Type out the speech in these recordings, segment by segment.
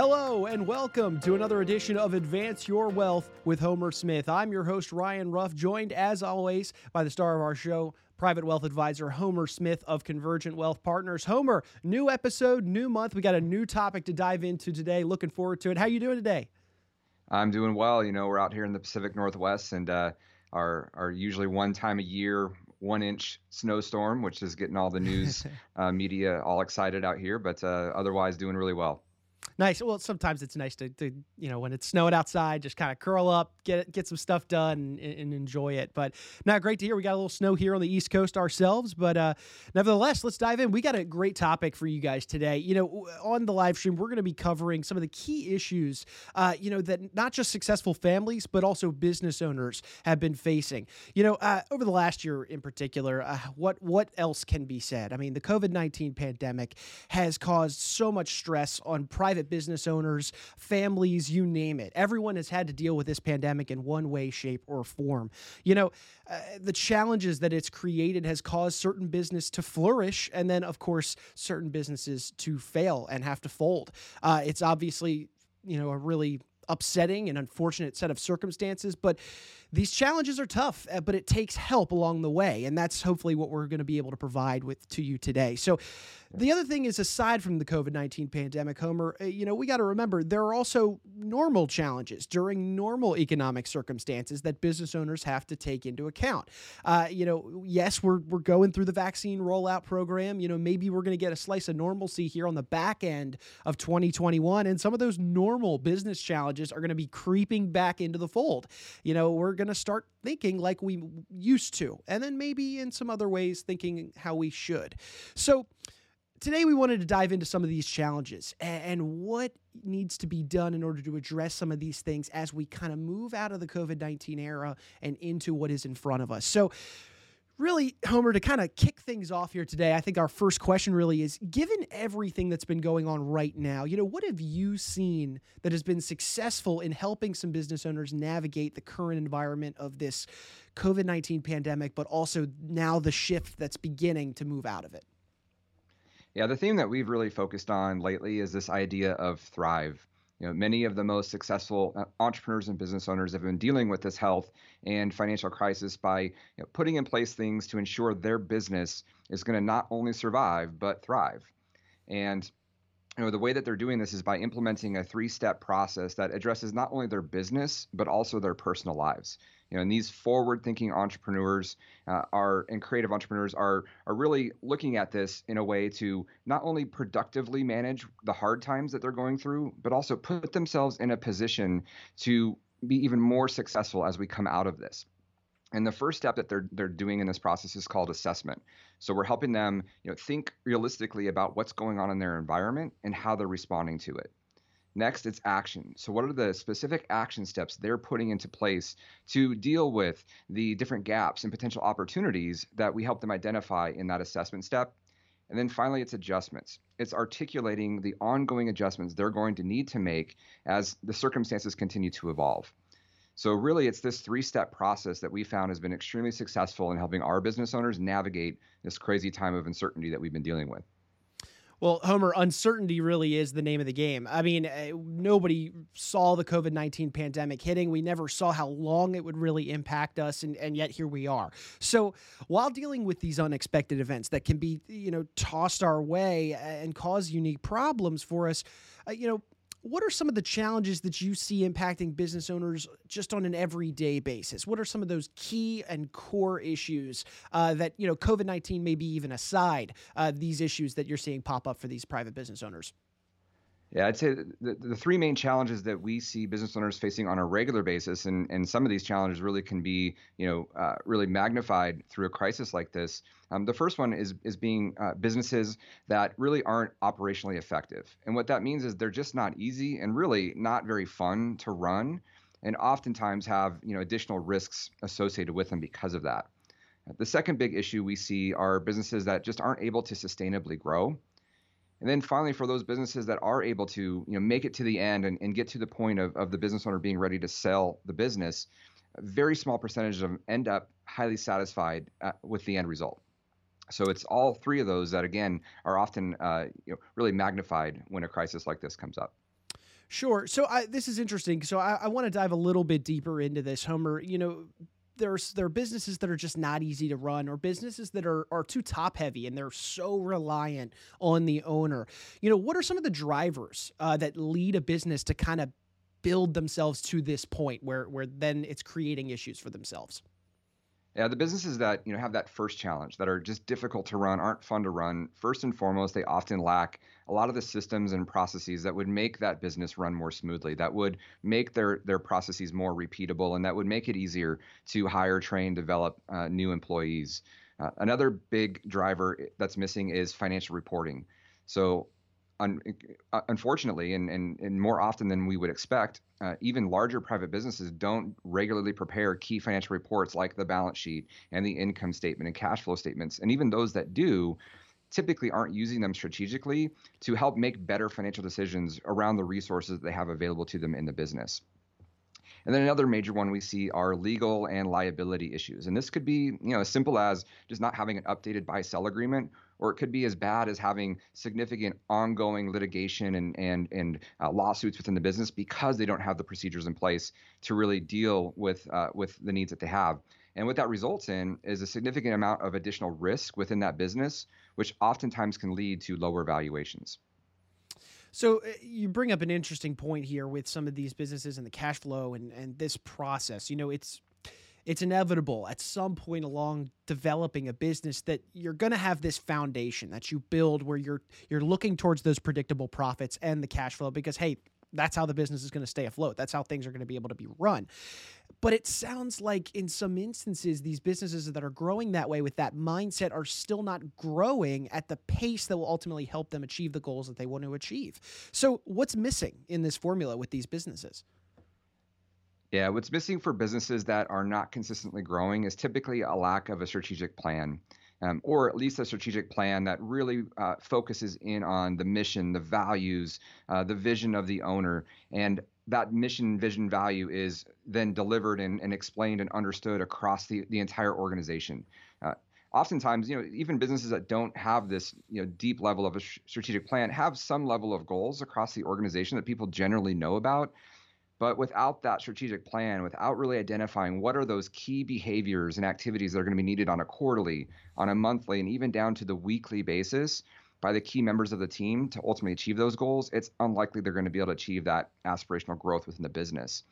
Hello, and welcome to another edition of Advance Your Wealth with Homer Smith. I'm your host, Ryan Ruff, joined as always by the star of our show, private wealth advisor Homer Smith of Konvergent Wealth Partners. Homer, new episode, new month. We got a new topic to dive into today. Looking forward to it. How you doing today? I'm doing well. You know, we're out here in the Pacific Northwest, and uh, our our usually one time a year one inch snowstorm, which is getting all the news uh, media all excited out here, but uh, otherwise doing really well. Nice. Well, sometimes it's nice to, to you know, when it's snowing outside, just kind of curl up, get get some stuff done, and, and, enjoy it. But now, great to hear. We got a little snow here on the East Coast ourselves, but uh, nevertheless, let's dive in. We got a great topic for you guys today. You know, on the live stream, we're going to be covering some of the key issues, uh, you know, that not just successful families, but also business owners have been facing. You know, uh, over the last year in particular, uh, what what else can be said? I mean, the COVID nineteen pandemic has caused so much stress on private business owners, families, you name it. Everyone has had to deal with this pandemic in one way, shape, or form. You know, uh, the challenges that it's created has caused certain business to flourish, and then, of course, certain businesses to fail and have to fold. Uh, it's obviously, you know, a really upsetting and unfortunate set of circumstances, but these challenges are tough, uh, but it takes help along the way, and that's hopefully what we're going to be able to provide with to you today. So, the other thing is, aside from the COVID nineteen pandemic, Homer, uh, you know, we got to remember there are also normal challenges during normal economic circumstances that business owners have to take into account. Uh, you know, yes, we're we're going through the vaccine rollout program. You know, maybe we're going to get a slice of normalcy here on the back end of 2021, and some of those normal business challenges are going to be creeping back into the fold. You know, we're going to start thinking like we used to, and then maybe in some other ways thinking how we should. So, today we wanted to dive into some of these challenges and what needs to be done in order to address some of these things as we kind of move out of the COVID 19 era and into what is in front of us. So, really, Homer, to kind of kick things off here today, I think our first question really is given everything that's been going on right now, you know, what have you seen that has been successful in helping some business owners navigate the current environment of this COVID 19 pandemic, but also now the shift that's beginning to move out of it? Yeah, the theme that we've really focused on lately is this idea of thrive. You know, many of the most successful uh, entrepreneurs and business owners have been dealing with this health and financial crisis by you know, putting in place things to ensure their business is going to not only survive but thrive. And you know, the way that they're doing this is by implementing a three-step process that addresses not only their business but also their personal lives. You know, and these forward-thinking entrepreneurs uh, are and creative entrepreneurs are are really looking at this in a way to not only productively manage the hard times that they're going through, but also put themselves in a position to be even more successful as we come out of this. And the first step that they're they're doing in this process is called assessment. So we're helping them, you know, think realistically about what's going on in their environment and how they're responding to it. Next, it's action. So, what are the specific action steps they're putting into place to deal with the different gaps and potential opportunities that we help them identify in that assessment step? And then finally, it's adjustments. It's articulating the ongoing adjustments they're going to need to make as the circumstances continue to evolve. So, really, it's this three step process that we found has been extremely successful in helping our business owners navigate this crazy time of uncertainty that we've been dealing with. Well, Homer, uncertainty really is the name of the game. I mean, uh, nobody saw the COVID 19 pandemic hitting. We never saw how long it would really impact us, and, and yet here we are. So, while dealing with these unexpected events that can be, you know, tossed our way and cause unique problems for us, uh, you know, what are some of the challenges that you see impacting business owners just on an everyday basis? What are some of those key and core issues uh, that, you know, COVID 19 maybe even aside, uh, these issues that you're seeing pop up for these private business owners? Yeah, I'd say the, the three main challenges that we see business owners facing on a regular basis, and, and some of these challenges really can be, you know, uh, really magnified through a crisis like this. Um, the first one is is being uh, businesses that really aren't operationally effective, and what that means is they're just not easy and really not very fun to run, and oftentimes have you know additional risks associated with them because of that. The second big issue we see are businesses that just aren't able to sustainably grow. And then finally, for those businesses that are able to, you know, make it to the end and, and get to the point of, of the business owner being ready to sell the business, very small percentage of them end up highly satisfied uh, with the end result. So it's all three of those that again are often uh, you know, really magnified when a crisis like this comes up. Sure. So I, this is interesting. So I, I want to dive a little bit deeper into this, Homer. You know, there's there are businesses that are just not easy to run, or businesses that are are too top heavy and they're so reliant on the owner. You know, what are some of the drivers uh, that lead a business to kind of build themselves to this point where where then it's creating issues for themselves? Yeah, the businesses that you know have that first challenge that are just difficult to run, aren't fun to run. First and foremost, they often lack a lot of the systems and processes that would make that business run more smoothly, that would make their their processes more repeatable, and that would make it easier to hire, train, develop uh, new employees. Uh, another big driver that's missing is financial reporting. So un, uh, unfortunately, and, and, and more often than we would expect, uh, even larger private businesses don't regularly prepare key financial reports like the balance sheet and the income statement and cash flow statements. And even those that do, typically aren't using them strategically to help make better financial decisions around the resources that they have available to them in the business. And then another major one we see are legal and liability issues. And this could be, you know, as simple as just not having an updated buy-sell agreement, or it could be as bad as having significant ongoing litigation and and and uh, lawsuits within the business because they don't have the procedures in place to really deal with uh, with the needs that they have. And what that results in is a significant amount of additional risk within that business, which oftentimes can lead to lower valuations. So uh, you bring up an interesting point here with some of these businesses and the cash flow and and this process. You know, it's it's inevitable at some point along developing a business that you're going to have this foundation that you build where you're you're looking towards those predictable profits and the cash flow because hey, that's how the business is going to stay afloat. That's how things are going to be able to be run. But it sounds like in some instances, these businesses that are growing that way with that mindset are still not growing at the pace that will ultimately help them achieve the goals that they want to achieve. So, what's missing in this formula with these businesses? Yeah, what's missing for businesses that are not consistently growing is typically a lack of a strategic plan. Um, or at least a strategic plan that really uh, focuses in on the mission, the values, uh, the vision of the owner, and that mission, vision, value is then delivered and, and explained and understood across the, the entire organization. Uh, oftentimes, you know, even businesses that don't have this, you know, deep level of a strategic plan have some level of goals across the organization that people generally know about. But without that strategic plan, without really identifying what are those key behaviors and activities that are going to be needed on a quarterly, on a monthly, and even down to the weekly basis, by the key members of the team to ultimately achieve those goals, it's unlikely they're going to be able to achieve that aspirational growth within the business.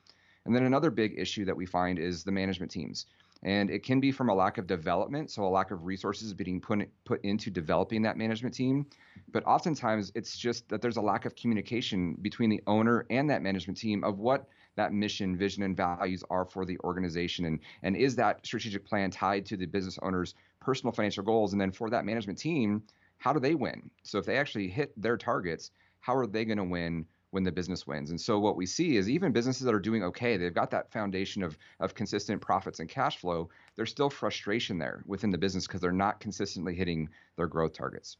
And then another big issue that we find is the management teams. And it can be from a lack of development, so a lack of resources being put, put into developing that management team. But oftentimes it's just that there's a lack of communication between the owner and that management team of what that mission, vision, and values are for the organization. And, and is that strategic plan tied to the business owner's personal financial goals? And then for that management team, how do they win? So if they actually hit their targets, how are they going to win when the business wins? And so what we see is even businesses that are doing okay, they've got that foundation of of consistent profits and cash flow. There's still frustration there within the business because they're not consistently hitting their growth targets.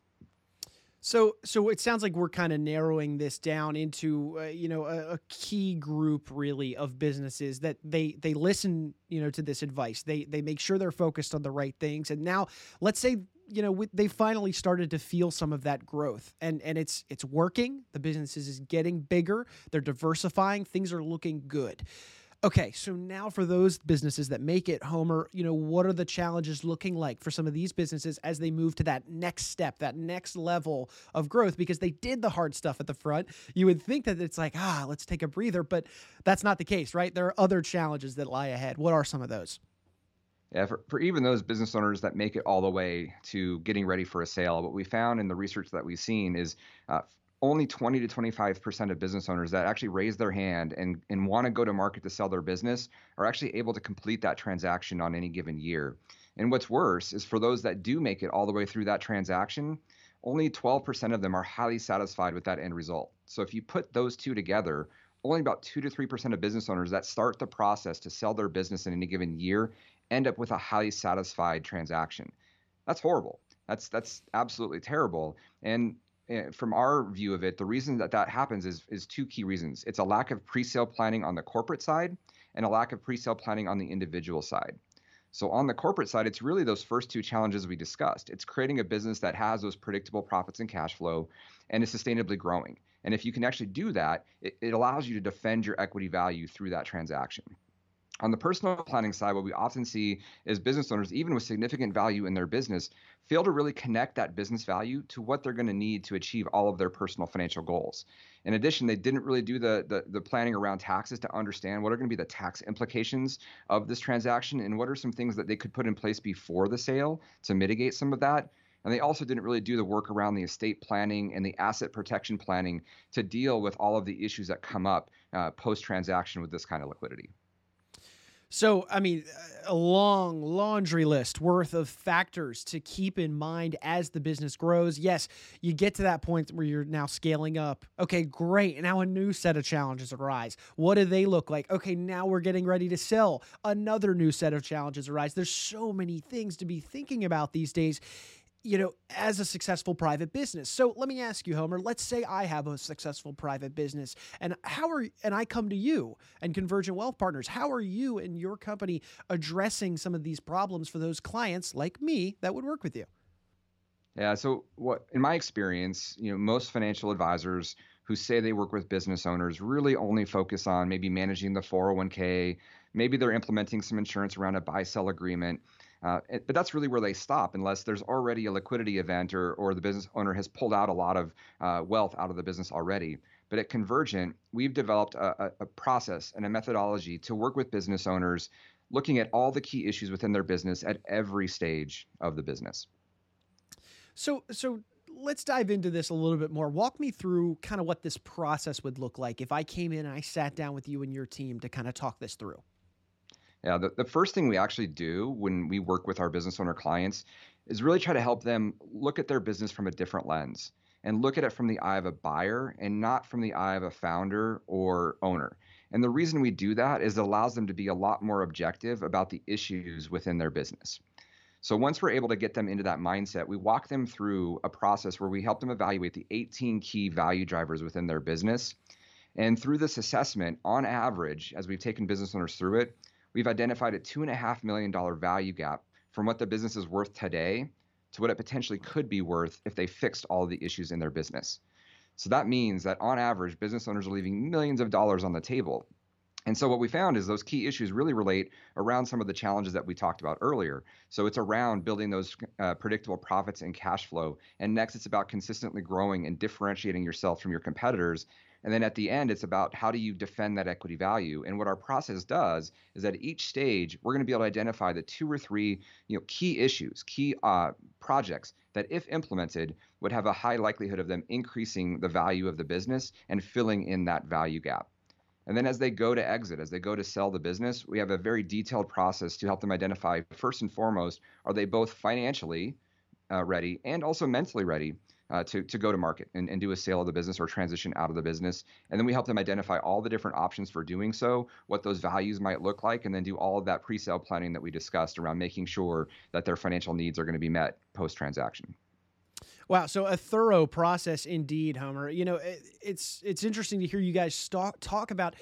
So, so it sounds like we're kind of narrowing this down into, uh, you know, a, a, key group really of businesses that they they listen, you know, to this advice. They they make sure they're focused on the right things. And now, let's say, you know, we, they finally started to feel some of that growth, and and it's it's working. The business is getting bigger. They're diversifying. Things are looking good. Okay, so now for those businesses that make it, Homer, you know, what are the challenges looking like for some of these businesses as they move to that next step, that next level of growth? Because they did the hard stuff at the front. You would think that it's like, ah, let's take a breather, but that's not the case, right? There are other challenges that lie ahead. What are some of those? For, for even those business owners that make it all the way to getting ready for a sale, what we found in the research that we've seen is uh, only 20 to 25% of business owners that actually raise their hand and, and want to go to market to sell their business are actually able to complete that transaction on any given year. And what's worse is for those that do make it all the way through that transaction, only 12% of them are highly satisfied with that end result. So if you put those two together, only about 2 to 3% of business owners that start the process to sell their business in any given year end up with a highly satisfied transaction. That's horrible. That's that's absolutely terrible. And Eh, from our view of it, the reason that that happens is is two key reasons. It's a lack of pre-sale planning on the corporate side and a lack of pre-sale planning on the individual side. So on the corporate side, it's really those first two challenges we discussed. It's creating a business that has those predictable profits and cash flow and is sustainably growing. And if you can actually do that, it, it allows you to defend your equity value through that transaction. On the personal planning side, what we often see is business owners, even with significant value in their business, fail to really connect that business value to what they're going to need to achieve all of their personal financial goals. In addition, they didn't really do the, the, the planning around taxes to understand what are going to be the tax implications of this transaction and what are some things that they could put in place before the sale to mitigate some of that. And they also didn't really do the work around the estate planning and the asset protection planning to deal with all of the issues that come up uh, post transaction with this kind of liquidity. So, I mean, a long laundry list worth of factors to keep in mind as the business grows. Yes, you get to that point where you're now scaling up. Okay, great. Now a new set of challenges arise. What do they look like? Okay, now we're getting ready to sell. Another new set of challenges arise. There's so many things to be thinking about these days you know, as a successful private business. So let me ask you, Homer, let's say I have a successful private business and how are and I come to you and Konvergent Wealth Partners, how are you and your company addressing some of these problems for those clients like me that would work with you? Yeah, so what in my experience, you know, most financial advisors who say they work with business owners really only focus on maybe managing the 401k, maybe they're implementing some insurance around a buy sell agreement uh, but that's really where they stop unless there's already a liquidity event or, or the business owner has pulled out a lot of uh, wealth out of the business already. But at Konvergent, we've developed a, a, process and a methodology to work with business owners looking at all the key issues within their business at every stage of the business. So, so let's dive into this a little bit more. Walk me through kind of what this process would look like if I came in and I sat down with you and your team to kind of talk this through. Yeah, the, the first thing we actually do when we work with our business owner clients is really try to help them look at their business from a different lens and look at it from the eye of a buyer and not from the eye of a founder or owner. And the reason we do that is it allows them to be a lot more objective about the issues within their business. So once we're able to get them into that mindset, we walk them through a process where we help them evaluate the 18 key value drivers within their business. And through this assessment, on average, as we've taken business owners through it, we've identified a $2.5 million value gap from what the business is worth today to what it potentially could be worth if they fixed all the issues in their business. So that means that on average, business owners are leaving millions of dollars on the table. And so what we found is those key issues really relate around some of the challenges that we talked about earlier. So it's around building those uh, predictable profits and cash flow. And next, it's about consistently growing and differentiating yourself from your competitors and then at the end, it's about how do you defend that equity value. And what our process does is at each stage, we're going to be able to identify the two or three you know, key issues, key uh, projects that, if implemented, would have a high likelihood of them increasing the value of the business and filling in that value gap. And then as they go to exit, as they go to sell the business, we have a very detailed process to help them identify first and foremost, are they both financially uh, ready and also mentally ready uh, to, to go to market and, and do a sale of the business or transition out of the business. And then we help them identify all the different options for doing so, what those values might look like, and then do all of that pre sale planning that we discussed around making sure that their financial needs are going to be met post transaction. Wow, so a thorough process indeed, Homer. You know, it, it's it's interesting to hear you guys talk talk about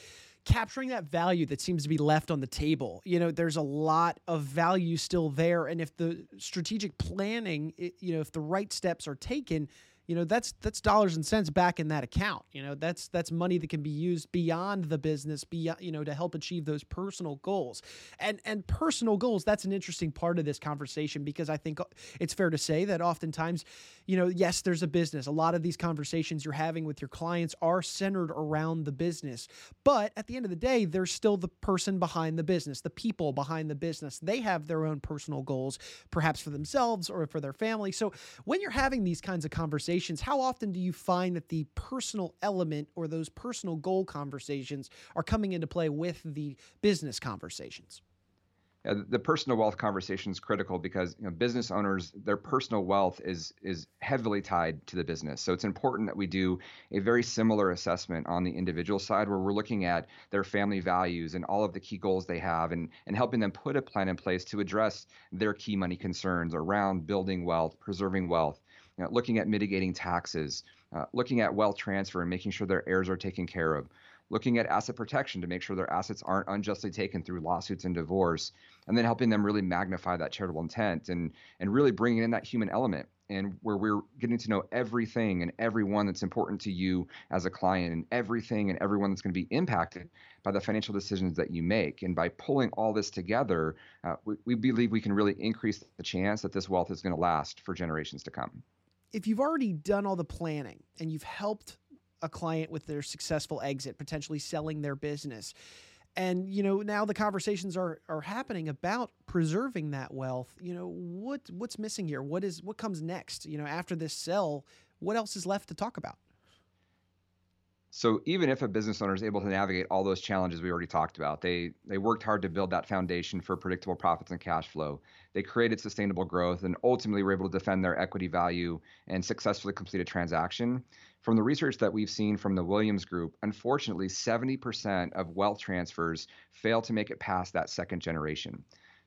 capturing that value that seems to be left on the table. You know, there's a lot of value still there. And if the strategic planning, you know, if the right steps are taken, you know that's that's dollars and cents back in that account you know that's that's money that can be used beyond the business beyond you know to help achieve those personal goals. And and personal goals that's an interesting part of this conversation because i think uh, it's fair to say that oftentimes you know yes there's a business. A lot of these conversations you're having with your clients are centered around the business. But at the end of the day there's still the person behind the business the people behind the business. They have their own personal goals perhaps for themselves or for their family. So when you're having these kinds of conversations conversations, how often do you find that the personal element or those personal goal conversations are coming into play with the business conversations? Yeah, the personal wealth conversation is critical because you know, business owners their personal wealth is is heavily tied to the business. So it's important that we do a very similar assessment on the individual side where we're looking at their family values and all of the key goals they have and and helping them put a plan in place to address their key money concerns around building wealth, preserving wealth, you know, looking at mitigating taxes, uh, looking at wealth transfer and making sure their heirs are taken care of, looking at asset protection to make sure their assets aren't unjustly taken through lawsuits and divorce, and then helping them really magnify that charitable intent and and really bringing in that human element and where we're getting to know everything and everyone that's important to you as a client and everything and everyone that's going to be impacted by the financial decisions that you make. And by pulling all this together, uh, we, we believe we can really increase the chance that this wealth is going to last for generations to come. If you've already done all the planning and you've helped a client with their successful exit, potentially selling their business, and you know now the conversations are are happening about preserving that wealth you know what what's missing here? What is what comes next? You know after this sell what else is left to talk about so even if a business owner is able to navigate all those challenges we already talked about they they worked hard to build that foundation for predictable profits and cash flow they created sustainable growth and ultimately were able to defend their equity value and successfully complete a transaction from the research that we've seen from the Williams Group, unfortunately, 70% of wealth transfers fail to make it past that second generation.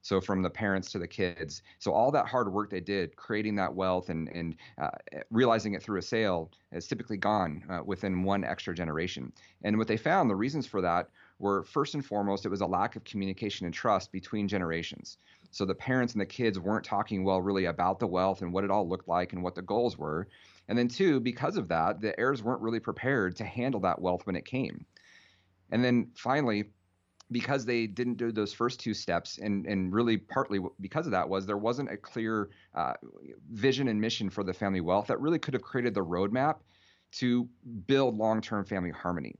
So from the parents to the kids. So all that hard work they did, creating that wealth and and uh, realizing it through a sale, is typically gone uh, within one extra generation. And what they found, the reasons for that were first and foremost, it was a lack of communication and trust between generations. So the parents and the kids weren't talking well really about the wealth and what it all looked like and what the goals were. And then, two, because of that, the heirs weren't really prepared to handle that wealth when it came. And then finally, because they didn't do those first two steps, and, and really partly because of that was there wasn't a clear uh, vision and mission for the family wealth that really could have created the roadmap to build long term family harmony.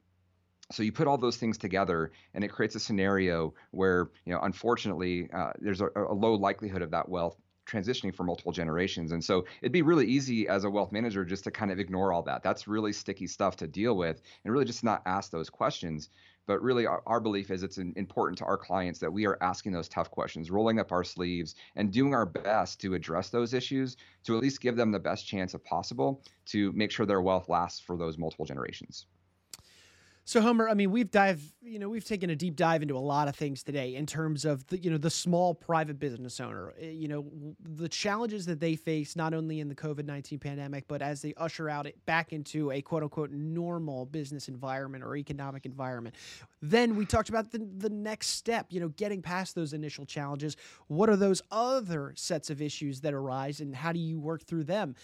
So you put all those things together, and it creates a scenario where, you know, unfortunately, uh, there's a, a low likelihood of that wealth transitioning for multiple generations. And so it'd be really easy as a wealth manager just to kind of ignore all that. That's really sticky stuff to deal with and really just not ask those questions. But really, our, our belief is it's important to our clients that we are asking those tough questions, rolling up our sleeves, and doing our best to address those issues to at least give them the best chance of possible to make sure their wealth lasts for those multiple generations. So Homer, I mean, we've dive, you know, we've taken a deep dive into a lot of things today in terms of the, you know, the small private business owner, eh, you know, the challenges that they face not only in the COVID-19 pandemic, but as they usher out it back into a quote unquote normal business environment or economic environment. Then we talked about the, the next step, you know, getting past those initial challenges. What are those other sets of issues that arise and how do you work through them?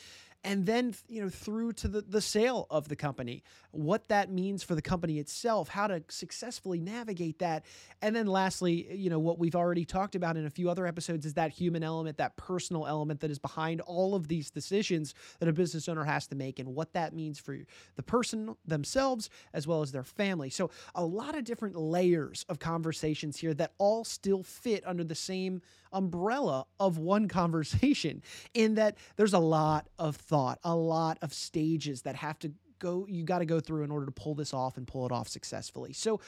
And then you know through to the, the sale of the company what that means for the company itself how to successfully navigate that. And then lastly you know what we've already talked about in a few other episodes is that human element that personal element that is behind all of these decisions that a business owner has to make and what that means for the person themselves as well as their family. So a lot of different layers of conversations here that all still fit under the same umbrella of one conversation in that there's a lot of thought, a lot of stages that have to go, you got to go through in order to pull this off and pull it off successfully. So,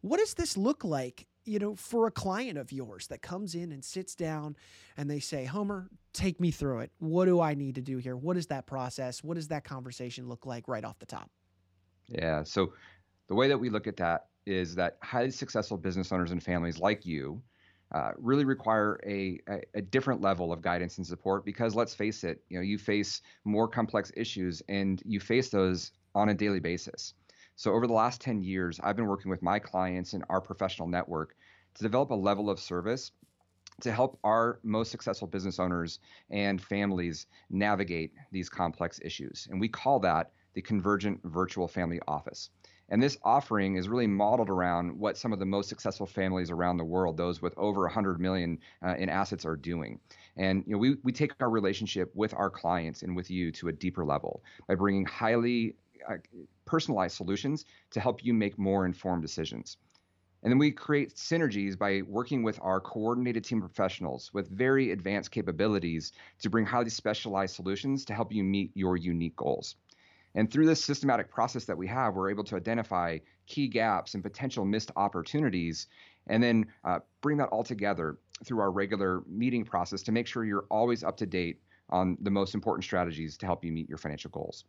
what does this look like? You know, for a client of yours that comes in and sits down and they say, Homer, take me through it. What do I need to do here? What is that process? What does that conversation look like right off the top? Yeah. So, the way that we look at that is that highly successful business owners and families like you uh, really require a, a, a, different level of guidance and support because let's face it, you know, you face more complex issues and you face those on a daily basis. So over the last 10 years, I've been working with my clients and our professional network to develop a level of service to help our most successful business owners and families navigate these complex issues. And we call that the Konvergent Virtual Family Office. And this offering is really modeled around what some of the most successful families around the world, those with over 100 million uh, in assets, are doing. And you know, we, we take our relationship with our clients and with you to a deeper level by bringing highly uh, personalized solutions to help you make more informed decisions. And then we create synergies by working with our coordinated team of professionals with very advanced capabilities to bring highly specialized solutions to help you meet your unique goals. And through this systematic process that we have, we're able to identify key gaps and potential missed opportunities, and then uh, bring that all together through our regular meeting process to make sure you're always up to date on the most important strategies to help you meet your financial goals.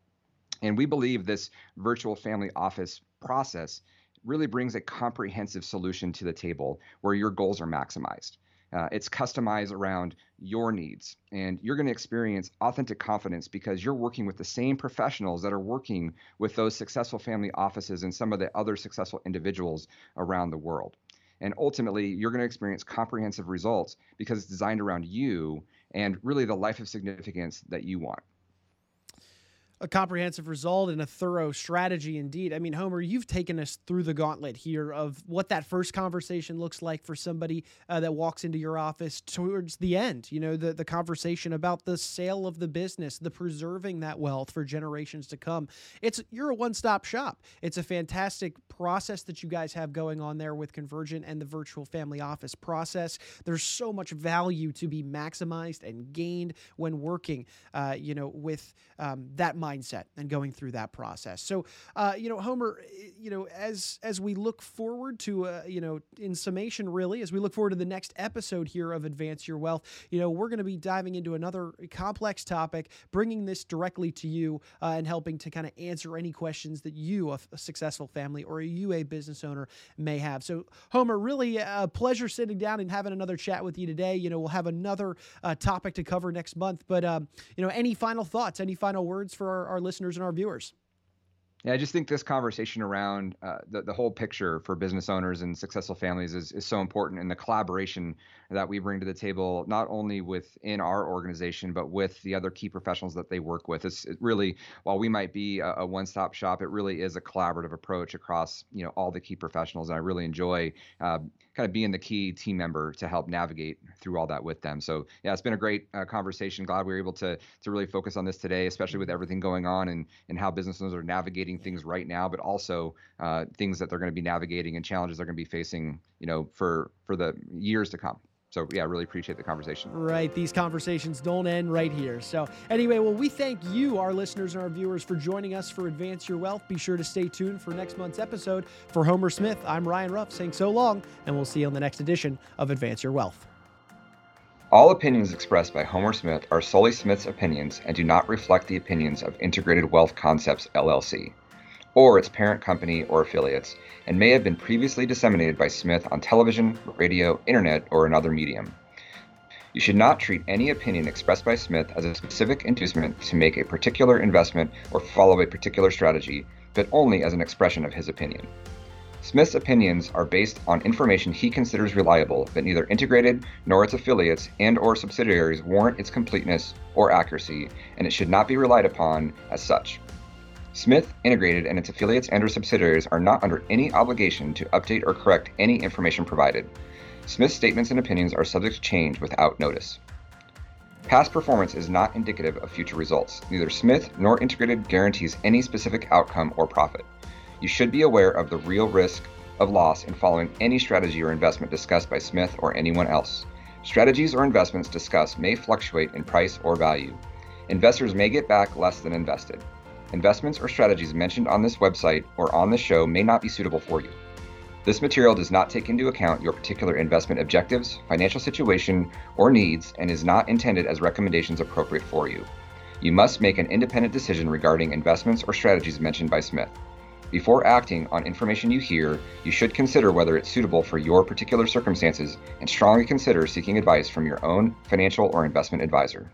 And we believe this virtual family office process really brings a comprehensive solution to the table where your goals are maximized. Uh, it's customized around your needs, and you're going to experience authentic confidence because you're working with the same professionals that are working with those successful family offices and some of the other successful individuals around the world. And ultimately, you're going to experience comprehensive results because it's designed around you and really the life of significance that you want a comprehensive result and a thorough strategy indeed. I mean, Homer, you've taken us through the gauntlet here of what that first conversation looks like for somebody uh, that walks into your office towards the end. You know, the, the conversation about the sale of the business, the preserving that wealth for generations to come. It's you're a one-stop shop. It's a fantastic process that you guys have going on there with Konvergent and the virtual family office process. There's so much value to be maximized and gained when working, uh, you know, with um, that mindset and going through that process. So, uh, you know, Homer, eh, you know, as as we look forward to, uh, you know, in summation, really, as we look forward to the next episode here of Advance Your Wealth, you know, we're going to be diving into another complex topic, bringing this directly to you uh, and helping to kind of answer any questions that you, a, successful family or you, a business owner, may have. So, Homer, really a pleasure sitting down and having another chat with you today. You know, we'll have another uh, topic to cover next month, but um, you know, any final thoughts, any final words for our, our listeners and our viewers? Yeah, I just think this conversation around uh, the, the whole picture for business owners and successful families is, is so important. And the collaboration that we bring to the table, not only within our organization, but with the other key professionals that they work with. It's it really, while we might be a, a one-stop shop, it really is a collaborative approach across, you know, all the key professionals. And I really enjoy uh, kind of being the key team member to help navigate through all that with them. So yeah, it's been a great uh, conversation. Glad we were able to to really focus on this today, especially with everything going on and and how business owners are navigating things right now, but also uh, things that they're going to be navigating and challenges they're going to be facing, you know, for for the years to come. So yeah, really appreciate the conversation. Right, these conversations don't end right here. So anyway, well, we thank you, our listeners and our viewers, for joining us for Advance Your Wealth. Be sure to stay tuned for next month's episode. For Homer Smith, I'm Ryan Ruff saying so long, and we'll see you on the next edition of Advance Your Wealth. All opinions expressed by Homer Smith are solely Smith's opinions and do not reflect the opinions of Integrated Wealth Concepts LLC or its parent company or affiliates, and may have been previously disseminated by Smith on television, radio, internet, or another medium. You should not treat any opinion expressed by Smith as a specific inducement to make a particular investment or follow a particular strategy, but only as an expression of his opinion. Smith's opinions are based on information he considers reliable, but neither integrated nor its affiliates and or subsidiaries warrant its completeness or accuracy, and it should not be relied upon as such. Smith Integrated and its affiliates and or subsidiaries are not under any obligation to update or correct any information provided. Smith's statements and opinions are subject to change without notice. Past performance is not indicative of future results. Neither Smith nor Integrated guarantees any specific outcome or profit. You should be aware of the real risk of loss in following any strategy or investment discussed by Smith or anyone else. Strategies or investments discussed may fluctuate in price or value. Investors may get back less than invested. Investments or strategies mentioned on this website or on the show may not be suitable for you. This material does not take into account your particular investment objectives, financial situation, or needs and is not intended as recommendations appropriate for you. You must make an independent decision regarding investments or strategies mentioned by Smith. Before acting on information you hear, you should consider whether it's suitable for your particular circumstances and strongly consider seeking advice from your own financial or investment advisor.